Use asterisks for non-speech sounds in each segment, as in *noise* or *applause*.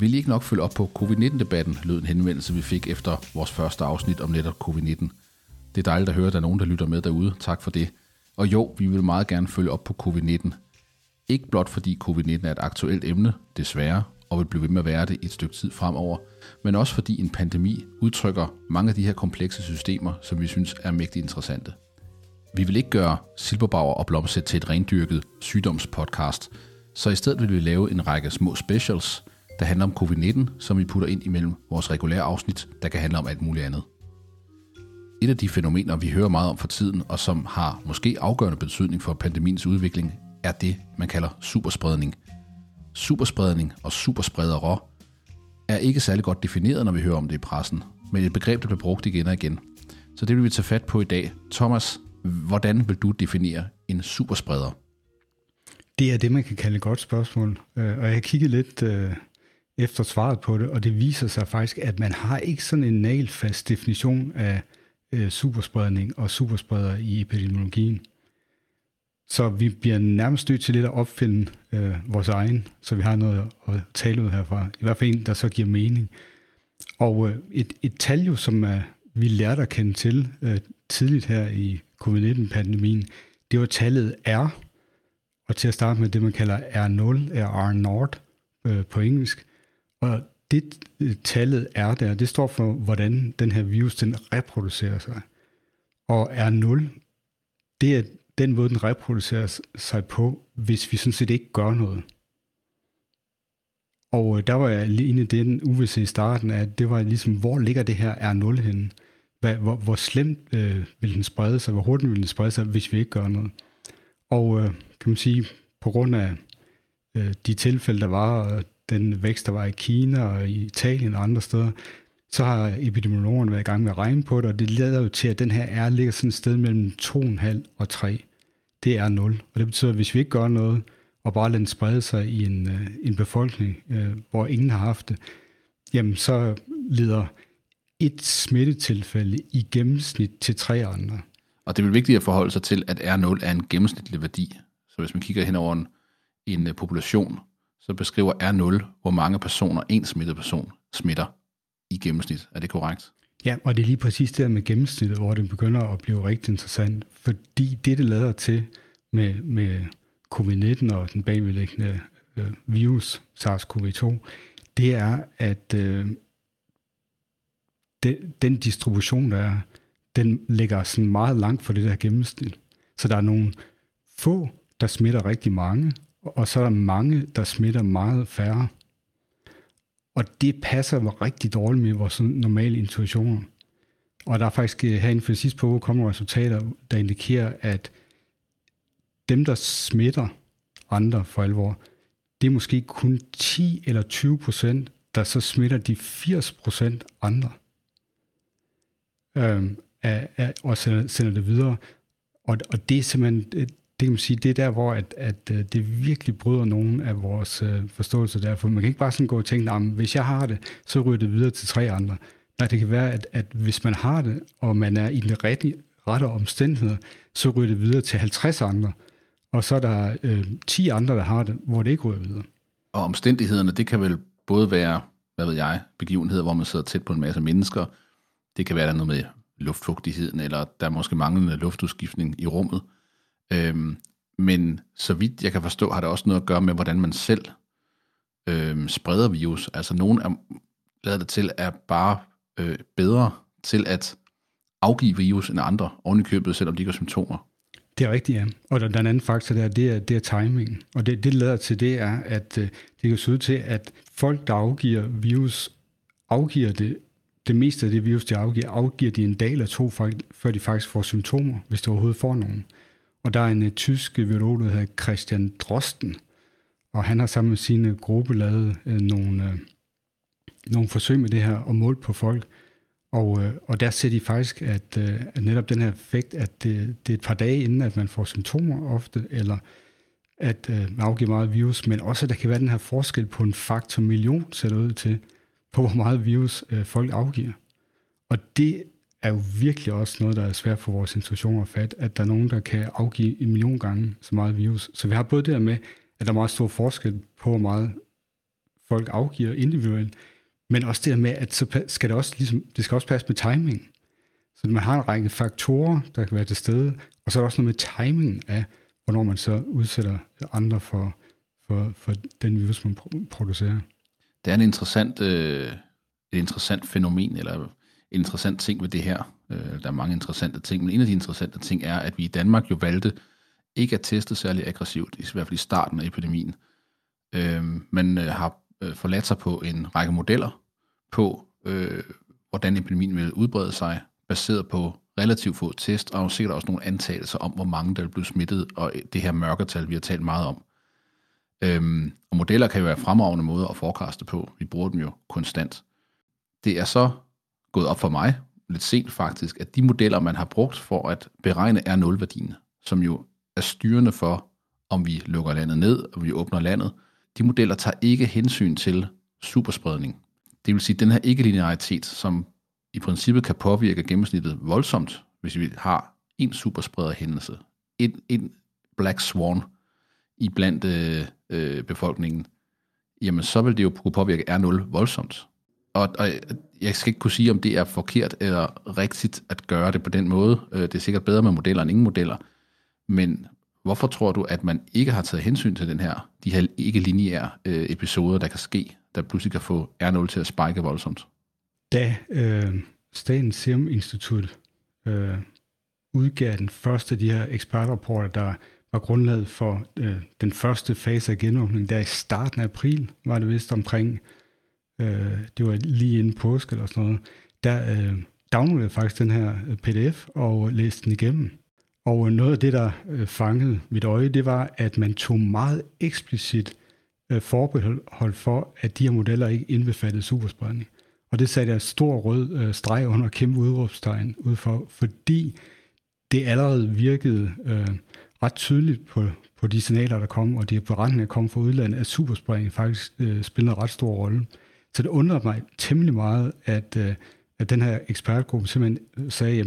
Vil I ikke nok følge op på covid-19-debatten, lød en henvendelse, vi fik efter vores første afsnit om netop covid-19. Det er dejligt at høre, at der er nogen, der lytter med derude. Tak for det. Og jo, vi vil meget gerne følge op på covid-19. Ikke blot fordi covid-19 er et aktuelt emne, desværre, og vil blive ved med at være det et stykke tid fremover, men også fordi en pandemi udtrykker mange af de her komplekse systemer, som vi synes er mægtigt interessante. Vi vil ikke gøre Silberbauer og Blomset til et rendyrket sygdomspodcast, så i stedet vil vi lave en række små specials, der handler om covid-19, som vi putter ind imellem vores regulære afsnit, der kan handle om alt muligt andet. Et af de fænomener, vi hører meget om for tiden, og som har måske afgørende betydning for pandemiens udvikling, er det, man kalder superspredning. Superspredning og superspredere er ikke særlig godt defineret, når vi hører om det i pressen, men et begreb, der bliver brugt igen og igen. Så det vil vi tage fat på i dag. Thomas, hvordan vil du definere en superspreder? Det er det, man kan kalde et godt spørgsmål. Øh, og jeg har kigget lidt øh, efter svaret på det, og det viser sig faktisk, at man har ikke sådan en nailfast definition af øh, superspredning og superspreder i epidemiologien. Så vi bliver nærmest nødt til lidt at opfinde øh, vores egen, så vi har noget at tale ud herfra. I hvert fald en, der så giver mening. Og øh, et, et tal jo, som øh, vi lærte at kende til øh, tidligt her i covid-19-pandemien, det var tallet R, og til at starte med det, man kalder R0, R0 øh, på engelsk. Og det øh, tallet er der, det står for, hvordan den her virus den reproducerer sig. Og R0, det er den måde, den reproducerer sig på, hvis vi sådan set ikke gør noget. Og øh, der var jeg lige inde i den UVC i starten, at det var ligesom, hvor ligger det her R0 henne? Hvad, hvor, hvor slemt øh, vil den sprede sig? Hvor hurtigt vil den sprede sig, hvis vi ikke gør noget? Og øh, kan man sige, på grund af øh, de tilfælde, der var, og den vækst, der var i Kina og i Italien og andre steder, så har epidemiologerne været i gang med at regne på det, og det leder jo til, at den her R ligger sådan et sted mellem 2,5 og 3. Det er 0. Og det betyder, at hvis vi ikke gør noget, og bare lader den sprede sig i en, øh, en befolkning, øh, hvor ingen har haft det, jamen så lider et smittetilfælde i gennemsnit til tre andre. Og det er vel vigtigt at forholde sig til, at R0 er en gennemsnitlig værdi. Så hvis man kigger hen over en, en øh, population, så beskriver R0, hvor mange personer en smittet person smitter i gennemsnit. Er det korrekt? Ja, og det er lige præcis det med gennemsnittet, hvor det begynder at blive rigtig interessant, fordi det, det lader til med, med covid-19 og den bagvedliggende øh, virus, SARS-CoV-2, det er, at øh, de, den distribution, der er, den ligger sådan meget langt fra det der gennemsnit. Så der er nogle få, der smitter rigtig mange, og så er der mange, der smitter meget færre. Og det passer rigtig dårligt med vores normale intuitioner. Og der er faktisk øh, herinde for sidste på kommer resultater, der indikerer, at dem, der smitter andre for alvor, det er måske kun 10 eller 20 procent, der så smitter de 80 procent andre. Øhm, af, af, og sender, sender det videre. Og, og det er simpelthen, øh, det kan man sige, det er der, hvor at, at øh, det virkelig bryder nogen af vores øh, forståelser der. For man kan ikke bare sådan gå og tænke, at hvis jeg har det, så ryger det videre til tre andre. Nej, det kan være, at, at hvis man har det, og man er i den rette, rette omstændigheder, så ryger det videre til 50 andre. Og så er der øh, 10 andre, der har det, hvor det ikke ryger videre. Og omstændighederne, det kan vel både være, hvad ved jeg, begivenheder, hvor man sidder tæt på en masse mennesker. Det kan være der noget med luftfugtigheden, eller der er måske manglende luftudskiftning i rummet. Øhm, men så vidt jeg kan forstå, har det også noget at gøre med, hvordan man selv øhm, spreder virus. Altså nogen er, lader det til, er bare øh, bedre til at afgive virus end andre, oven i købet, selvom de ikke har symptomer. Det er rigtigt, ja. Og den anden faktor der, det er, det er timing. Og det, det lader til, det er, at øh, det kan se ud til, at folk, der afgiver virus, afgiver det, det meste af det virus, de afgiver, afgiver de en dag eller to, før de faktisk får symptomer, hvis de overhovedet får nogen. Og der er en uh, tysk virolog, der hedder Christian Drosten, og han har sammen med sine gruppe lavet uh, nogle, uh, nogle forsøg med det her og målt på folk. Og, øh, og der ser de faktisk, at, øh, at netop den her effekt, at det, det er et par dage inden, at man får symptomer ofte, eller at øh, man afgiver meget virus, men også, at der kan være den her forskel på en faktor million, ser det ud til, på hvor meget virus øh, folk afgiver. Og det er jo virkelig også noget, der er svært for vores institutioner at fatte, at der er nogen, der kan afgive en million gange så meget virus. Så vi har både det her med, at der er meget stor forskel på, hvor meget folk afgiver individuelt, men også det med, at så skal det også, ligesom, det skal også passe med timing. Så man har en række faktorer, der kan være til stede, og så er der også noget med timingen af, hvornår man så udsætter andre for, for, for den virus, man producerer. Det er en interessant, øh, et interessant fænomen, eller en interessant ting ved det her. Øh, der er mange interessante ting, men en af de interessante ting er, at vi i Danmark jo valgte ikke at teste særlig aggressivt, i hvert fald i starten af epidemien. Øh, man øh, har øh, forladt sig på en række modeller på, øh, hvordan epidemien vil udbrede sig, baseret på relativt få test, og sikkert også nogle antagelser om, hvor mange der vil blive smittet, og det her mørketal, vi har talt meget om. Øhm, og modeller kan jo være fremragende måder at forekaste på. Vi bruger dem jo konstant. Det er så gået op for mig, lidt sent faktisk, at de modeller, man har brugt for at beregne R0-værdien, som jo er styrende for, om vi lukker landet ned, og vi åbner landet, de modeller tager ikke hensyn til superspredning. Det vil sige, den her ikke-linearitet, som i princippet kan påvirke gennemsnittet voldsomt, hvis vi har en superspreder hændelse, en, en black swan i blandt øh, øh, befolkningen, jamen så vil det jo kunne påvirke R0 voldsomt. Og, og jeg skal ikke kunne sige, om det er forkert eller rigtigt at gøre det på den måde. Øh, det er sikkert bedre med modeller end ingen modeller. Men hvorfor tror du, at man ikke har taget hensyn til den her, de her ikke-lineære øh, episoder, der kan ske, der pludselig kan få R0 til at spike voldsomt? Da øh, Statens Serum Institut øh, udgav den første af de her ekspertrapporter, der var grundlaget for øh, den første fase af genåbningen, der i starten af april, var det vist omkring, øh, det var lige inden påske eller sådan noget, der øh, downloadede jeg faktisk den her øh, pdf og læste den igennem. Og øh, noget af det, der øh, fangede mit øje, det var, at man tog meget eksplicit øh, forbehold for, at de her modeller ikke indbefattede superspredning. Og det satte jeg stor rød øh, streg under kæmpe udråbstegn ud for, fordi det allerede virkede øh, ret tydeligt på, på de signaler, der kom, og de beretninger, der kom fra udlandet, at superspredning faktisk øh, spillede en ret stor rolle. Så det undrede mig temmelig meget, at, øh, at den her ekspertgruppe simpelthen sagde, at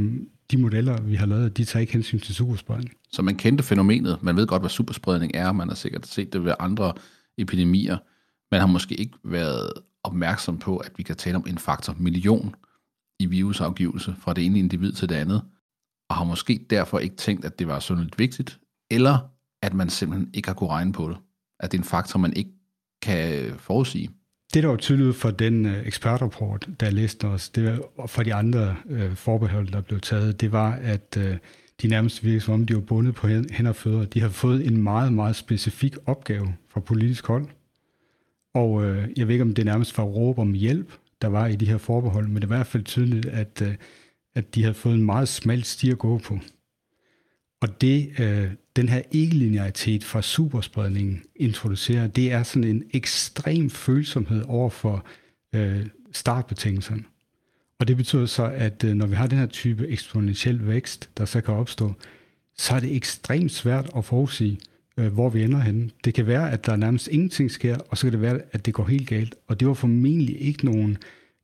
de modeller, vi har lavet, de tager ikke hensyn til superspredning. Så man kendte fænomenet, man ved godt, hvad superspredning er, man har sikkert set det ved andre epidemier, man har måske ikke været opmærksom på, at vi kan tale om en faktor million i virusafgivelse fra det ene individ til det andet, og har måske derfor ikke tænkt, at det var sådan vigtigt, eller at man simpelthen ikke har kunne regne på det. At det er en faktor, man ikke kan forudsige. Det, der var tydeligt for den øh, ekspertrapport, der læste os, det var for de andre øh, forbehold, der blev taget, det var, at øh, de nærmest virkede som om, de var bundet på hænder og fødder. De har fået en meget, meget specifik opgave fra politisk hold. Og øh, jeg ved ikke, om det nærmest var råb om hjælp, der var i de her forbehold, men det var i hvert fald tydeligt, at, øh, at de havde fået en meget smal sti at gå på. Og det, øh, den her ikke-linearitet fra superspredningen introducerer, det er sådan en ekstrem følsomhed over for øh, startbetingelserne. Og det betyder så, at øh, når vi har den her type eksponentiel vækst, der så kan opstå, så er det ekstremt svært at forudsige, øh, hvor vi ender henne. Det kan være, at der nærmest ingenting sker, og så kan det være, at det går helt galt. Og det var formentlig ikke nogen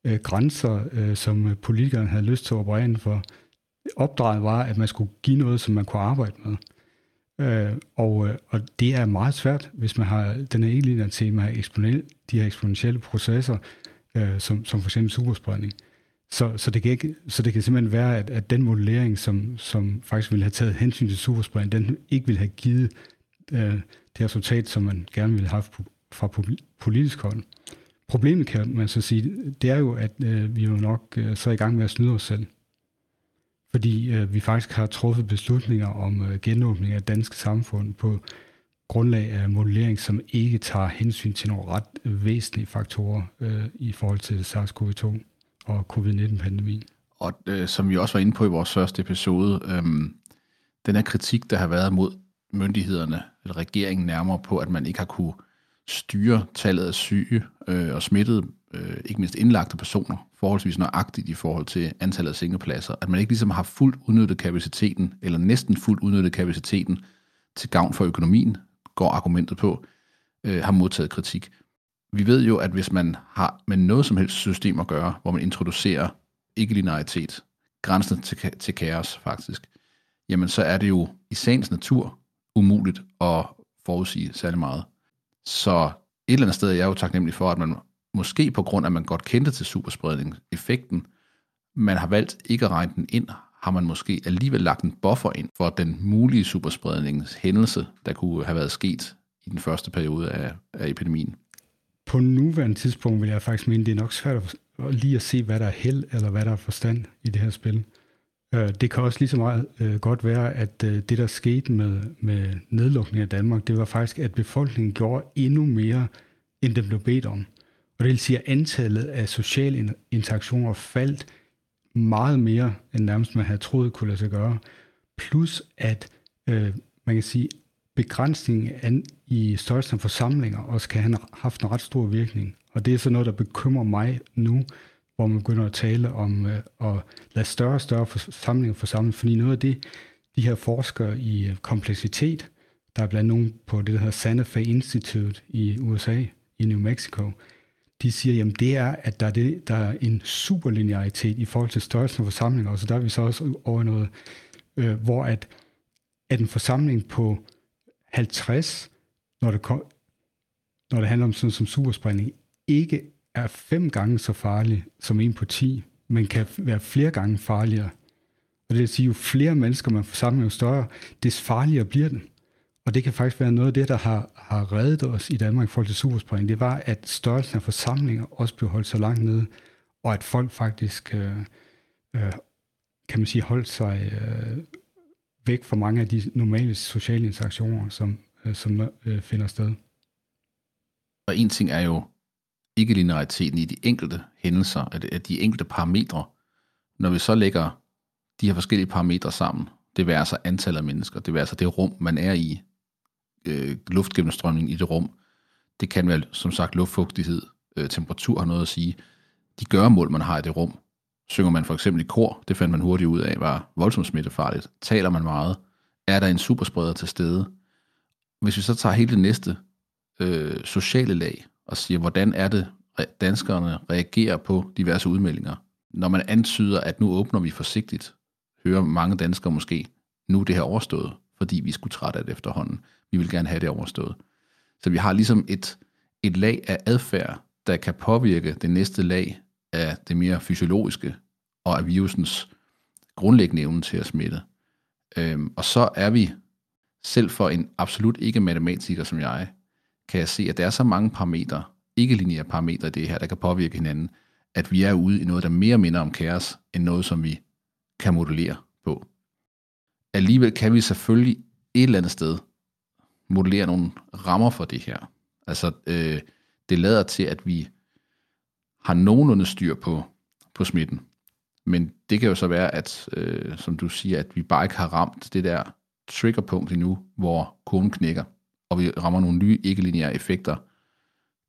øh, grænser, øh, som politikerne havde lyst til at operere inden for opdraget var, at man skulle give noget, som man kunne arbejde med. Øh, og, øh, og det er meget svært, hvis man har den her ikke tema man eksponel, de her eksponentielle processer, øh, som, som for eksempel superspredning. Så, så, det kan ikke, så det kan simpelthen være, at, at den modellering, som, som faktisk ville have taget hensyn til superspredning, den ikke ville have givet øh, det resultat, som man gerne ville have haft fra politisk hold. Problemet kan man så sige, det er jo, at øh, vi jo nok øh, så er i gang med at snyde os selv fordi øh, vi faktisk har truffet beslutninger om øh, genåbning af dansk samfund på grundlag af modellering, som ikke tager hensyn til nogle ret væsentlige faktorer øh, i forhold til SARS-CoV-2 og covid-19-pandemien. Og øh, som vi også var inde på i vores første episode, øh, den her kritik, der har været mod myndighederne, eller regeringen nærmere på, at man ikke har kunne styre tallet af syge øh, og smittede, øh, ikke mindst indlagte personer, forholdsvis nøjagtigt i forhold til antallet af sengepladser. At man ikke ligesom har fuldt udnyttet kapaciteten, eller næsten fuldt udnyttet kapaciteten til gavn for økonomien, går argumentet på, øh, har modtaget kritik. Vi ved jo, at hvis man har med noget som helst system at gøre, hvor man introducerer ikke-linearitet, grænsen til, til kaos faktisk, jamen så er det jo i sagens natur umuligt at forudsige særlig meget. Så et eller andet sted er jeg jo taknemmelig for, at man måske på grund af, at man godt kendte til superspredningseffekten, man har valgt ikke at regne den ind, har man måske alligevel lagt en buffer ind for den mulige superspredningens hændelse, der kunne have været sket i den første periode af, af epidemien. På nuværende tidspunkt vil jeg faktisk mene, det er nok svært at lige at se, hvad der er held eller hvad der er forstand i det her spil. Øh, det kan også lige så meget øh, godt være, at øh, det, der skete med, med nedlukningen af Danmark, det var faktisk, at befolkningen gjorde endnu mere, end den blev bedt om. Og det vil sige, at antallet af sociale interaktioner faldt meget mere, end nærmest man havde troet kunne lade sig gøre. Plus at, øh, man kan sige, begrænsningen i størrelsen af forsamlinger også kan have haft en ret stor virkning. Og det er så noget, der bekymrer mig nu, hvor man begynder at tale om øh, at lade større og større forsamlinger forsamle. Fordi noget af det, de her forskere i øh, kompleksitet, der er blandt nogen på det, der hedder Santa Fe Institute i USA, i New Mexico, de siger, jamen det er, at der er, det, der er en superlinearitet i forhold til størrelsen af forsamlinger, og så der er vi så også over noget, øh, hvor at, at en forsamling på 50, når det, kom, når det handler om sådan som superspredning, ikke er fem gange så farlig som en på 10, men kan være flere gange farligere. Og det vil sige, jo flere mennesker man forsamler, jo større, des farligere bliver den. Og det kan faktisk være noget af det, der har, har reddet os i Danmark i forhold til superspredning. Det var, at størrelsen af forsamlinger også blev holdt så langt nede, og at folk faktisk, øh, øh, kan man sige, holdt sig øh, væk fra mange af de normale sociale interaktioner, som, øh, som øh, finder sted. Og en ting er jo ikke lineariteten i de enkelte hændelser, at de enkelte parametre. Når vi så lægger de her forskellige parametre sammen, det vil altså antallet af mennesker, det vil altså det rum, man er i, øh, luftgennemstrømning i det rum, det kan vel som sagt luftfugtighed, øh, temperatur har noget at sige. De gøremål, man har i det rum, synger man for eksempel i kor, det fandt man hurtigt ud af, var voldsomt smittefarligt. Taler man meget, er der en superspreder til stede. Hvis vi så tager hele det næste øh, sociale lag, og siger, hvordan er det, danskerne reagerer på diverse udmeldinger. Når man antyder, at nu åbner vi forsigtigt, hører mange danskere måske, nu er det her overstået, fordi vi skulle trætte af det efterhånden. Vi vil gerne have det overstået. Så vi har ligesom et, et lag af adfærd, der kan påvirke det næste lag af det mere fysiologiske og af virusens grundlæggende evne til at smitte. Øhm, og så er vi, selv for en absolut ikke matematiker som jeg, kan jeg se, at der er så mange parametre, ikke lineære parametre i det her, der kan påvirke hinanden, at vi er ude i noget, der mere minder om kaos, end noget, som vi kan modellere på. Alligevel kan vi selvfølgelig et eller andet sted modellere nogle rammer for det her. Altså, øh, det lader til, at vi har nogenlunde styr på, på smitten. Men det kan jo så være, at, øh, som du siger, at vi bare ikke har ramt det der triggerpunkt endnu, hvor kurven knækker og vi rammer nogle nye ikke-lineære effekter,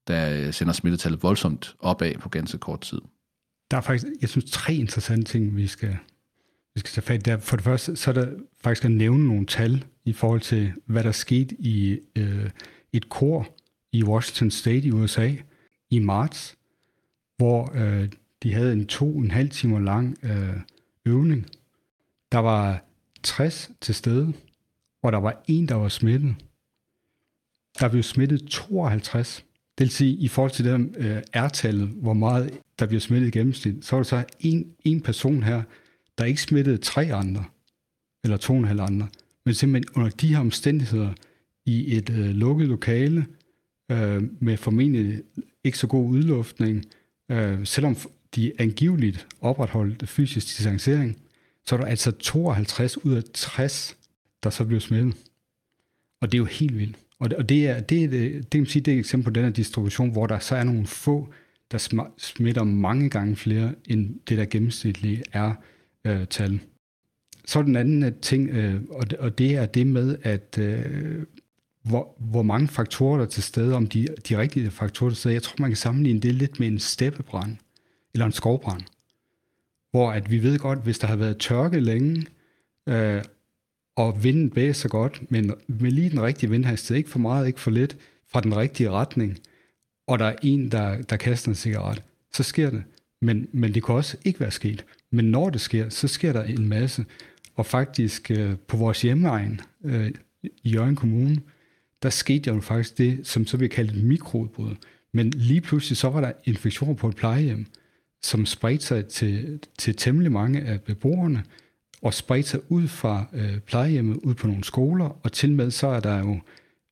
der sender smittetallet voldsomt opad på ganske kort tid. Der er faktisk, jeg synes, tre interessante ting, vi skal, vi skal tage fat i. For det første, så er der faktisk at nævne nogle tal i forhold til, hvad der skete i øh, et kor i Washington State i USA i marts, hvor øh, de havde en to en halv time lang øh, øvning. Der var 60 til stede, og der var en, der var smittet der blev smittet 52. Det vil sige, i forhold til det øh, R-tallet, hvor meget der bliver smittet i gennemsnit, så er der så en, en person her, der ikke smittede tre andre, eller to og en halv andre, men simpelthen under de her omstændigheder i et øh, lukket lokale, øh, med formentlig ikke så god udluftning, øh, selvom de angiveligt opretholdt fysisk distancering, så er der altså 52 ud af 60, der så blev smittet. Og det er jo helt vildt. Og det, og det er, det, er, øh, det, det, sige, det er et eksempel på den her distribution, hvor der så er nogle få, der smitter mange gange flere, end det der gennemsnitlige er øh, tal. Så er den anden øh, ting, øh, og, det, og det er det med, at øh, hvor, hvor mange faktorer der er til stede, om de, de rigtige faktorer der til stede. Jeg tror, man kan sammenligne det lidt med en steppebrand, eller en skovbrand. Hvor at vi ved godt, hvis der har været tørke længe, øh, og vinden blæser godt, men med lige den rigtige vindhastighed, ikke for meget, ikke for lidt, fra den rigtige retning, og der er en, der, der kaster en cigaret, så sker det. Men, men det kan også ikke være sket. Men når det sker, så sker der en masse. Og faktisk øh, på vores hjemmeegn øh, i Jørgen Kommune, der skete jo faktisk det, som så vi kalde et mikroudbrud. Men lige pludselig så var der infektioner på et plejehjem, som spredte sig til, til temmelig mange af beboerne, og spredte sig ud fra øh, plejehjemmet ud på nogle skoler, og til med så er der jo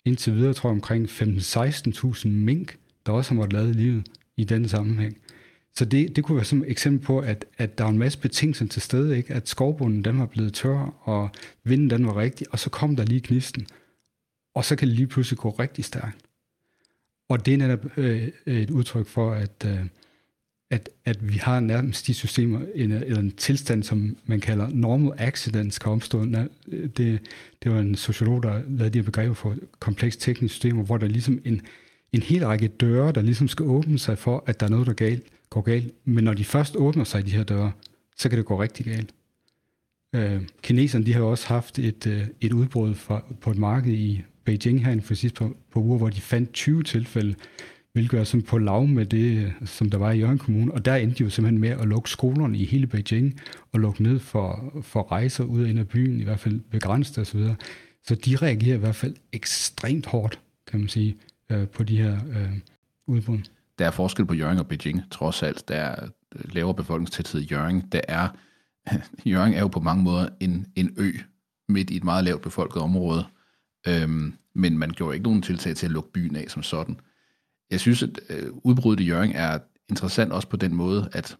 indtil videre, tror jeg, omkring 15-16.000 mink, der også har måttet lade livet i den sammenhæng. Så det, det kunne være som et eksempel på, at, at der er en masse betingelser til stede, ikke? at skovbunden den var blevet tør, og vinden den var rigtig, og så kom der lige knisten, og så kan det lige pludselig gå rigtig stærkt. Og det er netop øh, et udtryk for, at, øh, at, at vi har nærmest de systemer, en, eller en tilstand, som man kalder normal accidents, kan opstå. Det, det var en sociolog, der lavede de her begreber for kompleks tekniske systemer, hvor der er ligesom en, en hel række døre, der ligesom skal åbne sig for, at der er noget, der galt, går galt. Men når de først åbner sig, de her døre, så kan det gå rigtig galt. Øh, kineserne de har også haft et, øh, et udbrud for, på et marked i Beijing her for sidste på, på uger, hvor de fandt 20 tilfælde, hvilket er sådan på lav med det, øh, som der var i Jørgen Kommune. Og der endte de jo simpelthen med at lukke skolerne i hele Beijing, og lukke ned for, for rejser ud og ind af byen, i hvert fald begrænset osv. Så, så de reagerer i hvert fald ekstremt hårdt, kan man sige, øh, på de her øh, udbrud. Der er forskel på Jørgen og Beijing, trods alt. Der er øh, lavere befolkningstæthed i Jørgen. Der er, *laughs* Jørgen er jo på mange måder en, en ø midt i et meget lavt befolket område. Øhm, men man gjorde ikke nogen tiltag til at lukke byen af som sådan. Jeg synes, at øh, udbruddet i Jørgen er interessant også på den måde, at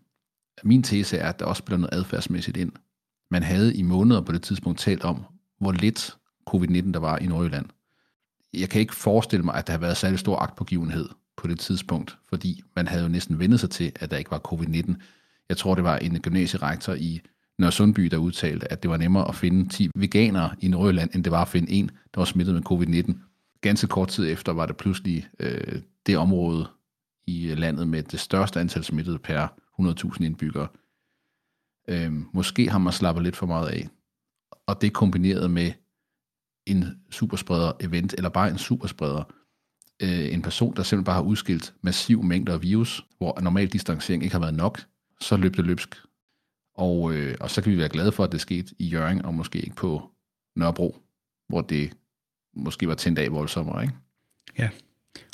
min tese er, at der også spiller noget adfærdsmæssigt ind. Man havde i måneder på det tidspunkt talt om, hvor lidt covid-19 der var i Nordjylland. Jeg kan ikke forestille mig, at der har været særlig stor agtpågivenhed på det tidspunkt, fordi man havde jo næsten vendet sig til, at der ikke var covid-19. Jeg tror, det var en gymnasierektor i Nørre Sundby, der udtalte, at det var nemmere at finde 10 veganere i Nordjylland, end det var at finde en, der var smittet med covid-19. Ganske kort tid efter var det pludselig øh, det område i øh, landet med det største antal smittede per 100.000 indbyggere. Øh, måske har man slappet lidt for meget af. Og det kombineret med en superspreder-event, eller bare en superspreder, øh, en person, der simpelthen bare har udskilt massiv mængder af virus, hvor normal distancering ikke har været nok, så løb det løbsk. Og, øh, og så kan vi være glade for, at det skete i Jørgen, og måske ikke på Nørrebro, hvor det måske var tændt af voldsommere, ikke? Ja,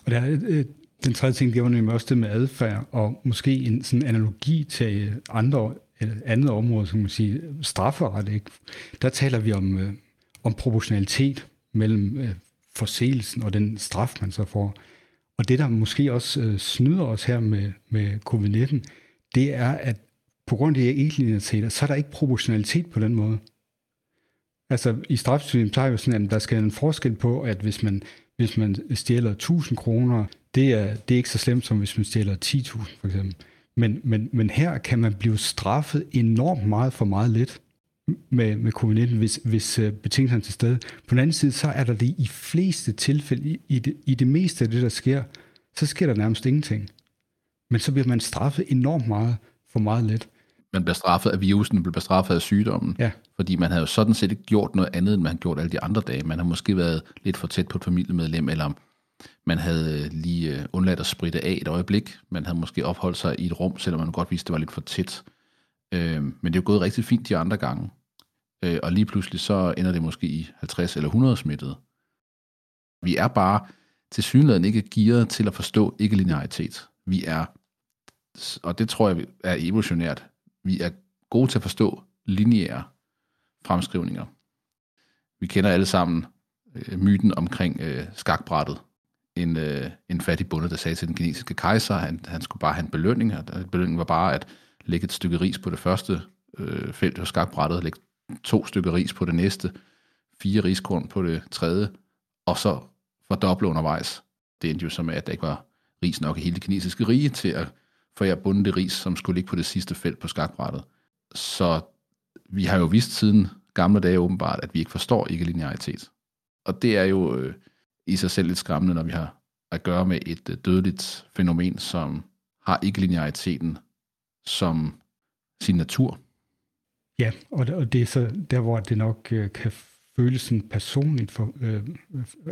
og der er, øh, den tredje ting, det var nemlig også det med adfærd, og måske en sådan analogi til andre, eller andet område, som man siger, strafferet, ikke? Der taler vi om, øh, om proportionalitet mellem øh, forseelsen og den straf, man så får. Og det, der måske også øh, snyder os her med, med covid-19, det er, at på grund af de her så er der ikke proportionalitet på den måde. Altså i strafsystemet, så er jo sådan, at der skal en forskel på, at hvis man, hvis man stjæler 1000 kroner, det er, det er ikke så slemt, som hvis man stjæler 10.000 for eksempel. Men, men, men her kan man blive straffet enormt meget for meget lidt med, med covid-19, hvis, hvis uh, betingelserne er til stede. På den anden side, så er der det i fleste tilfælde, i, i, det, i det meste af det, der sker, så sker der nærmest ingenting. Men så bliver man straffet enormt meget for meget lidt man bliver straffet af virusen, man bliver straffet af sygdommen. Ja. Fordi man havde jo sådan set ikke gjort noget andet, end man havde gjort alle de andre dage. Man har måske været lidt for tæt på et familiemedlem, eller man havde lige øh, undladt at spritte af et øjeblik. Man havde måske opholdt sig i et rum, selvom man godt vidste, at det var lidt for tæt. Øh, men det er jo gået rigtig fint de andre gange. Øh, og lige pludselig så ender det måske i 50 eller 100 smittede. Vi er bare til synligheden ikke gearet til at forstå ikke-linearitet. Vi er, og det tror jeg er evolutionært, vi er gode til at forstå lineære fremskrivninger. Vi kender alle sammen øh, myten omkring øh, skakbrættet. En, øh, en fattig bonde, der sagde til den kinesiske kejser, han, han skulle bare have en belønning, og belønningen var bare at lægge et stykke ris på det første øh, felt hos skakbrættet, lægge to stykker ris på det næste, fire riskorn på det tredje, og så fordoble undervejs. Det endte jo som, at der ikke var ris nok i hele det kinesiske rige til at få jeg bundet det ris, som skulle ligge på det sidste felt på skakbrættet. Så vi har jo vist siden gamle dage åbenbart, at vi ikke forstår ikke-linearitet. Og det er jo øh, i sig selv lidt skræmmende, når vi har at gøre med et øh, dødeligt fænomen, som har ikke-lineariteten som sin natur. Ja, og det, og det er så der, hvor det nok øh, kan føles sådan personligt for, øh,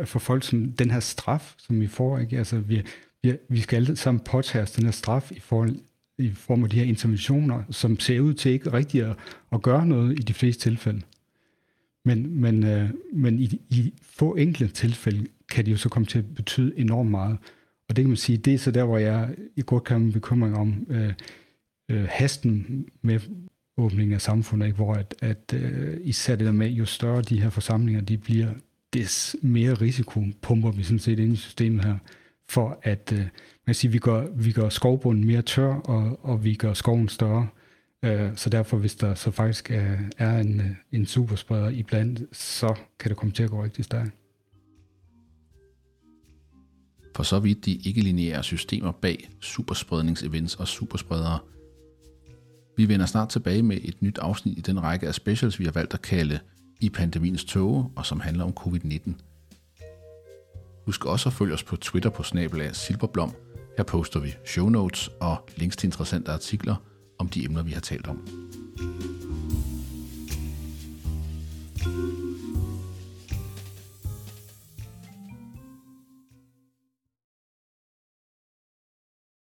for folk, som den her straf, som vi får. Ikke? Altså, vi, vi, vi skal alle sammen påtage os den her straf i, forhold, i form af de her interventioner, som ser ud til ikke rigtig at, at gøre noget i de fleste tilfælde. Men, men, øh, men i, i få enkelte tilfælde kan det jo så komme til at betyde enormt meget. Og det kan man sige, det er så der, hvor jeg i godt kan have en bekymring om øh, øh, hasten med åbningen af samfundet, ikke? hvor at, at øh, især det der med, jo større de her forsamlinger de bliver, des mere risiko pumper vi sådan set ind i systemet her, for at øh, man siger, vi, gør, vi gør skovbunden mere tør, og, og vi gør skoven større. Øh, så derfor, hvis der så faktisk er, er en, øh, en superspreder iblandt, så kan det komme til at gå rigtig stærkt. For så vidt de ikke-lineære systemer bag superspredningsevents og superspredere. Vi vender snart tilbage med et nyt afsnit i den række af specials, vi har valgt at kalde i pandemiens tåge, og som handler om covid-19. Husk også at følge os på Twitter på snabelag Silberblom. Her poster vi show notes og links til interessante artikler om de emner, vi har talt om.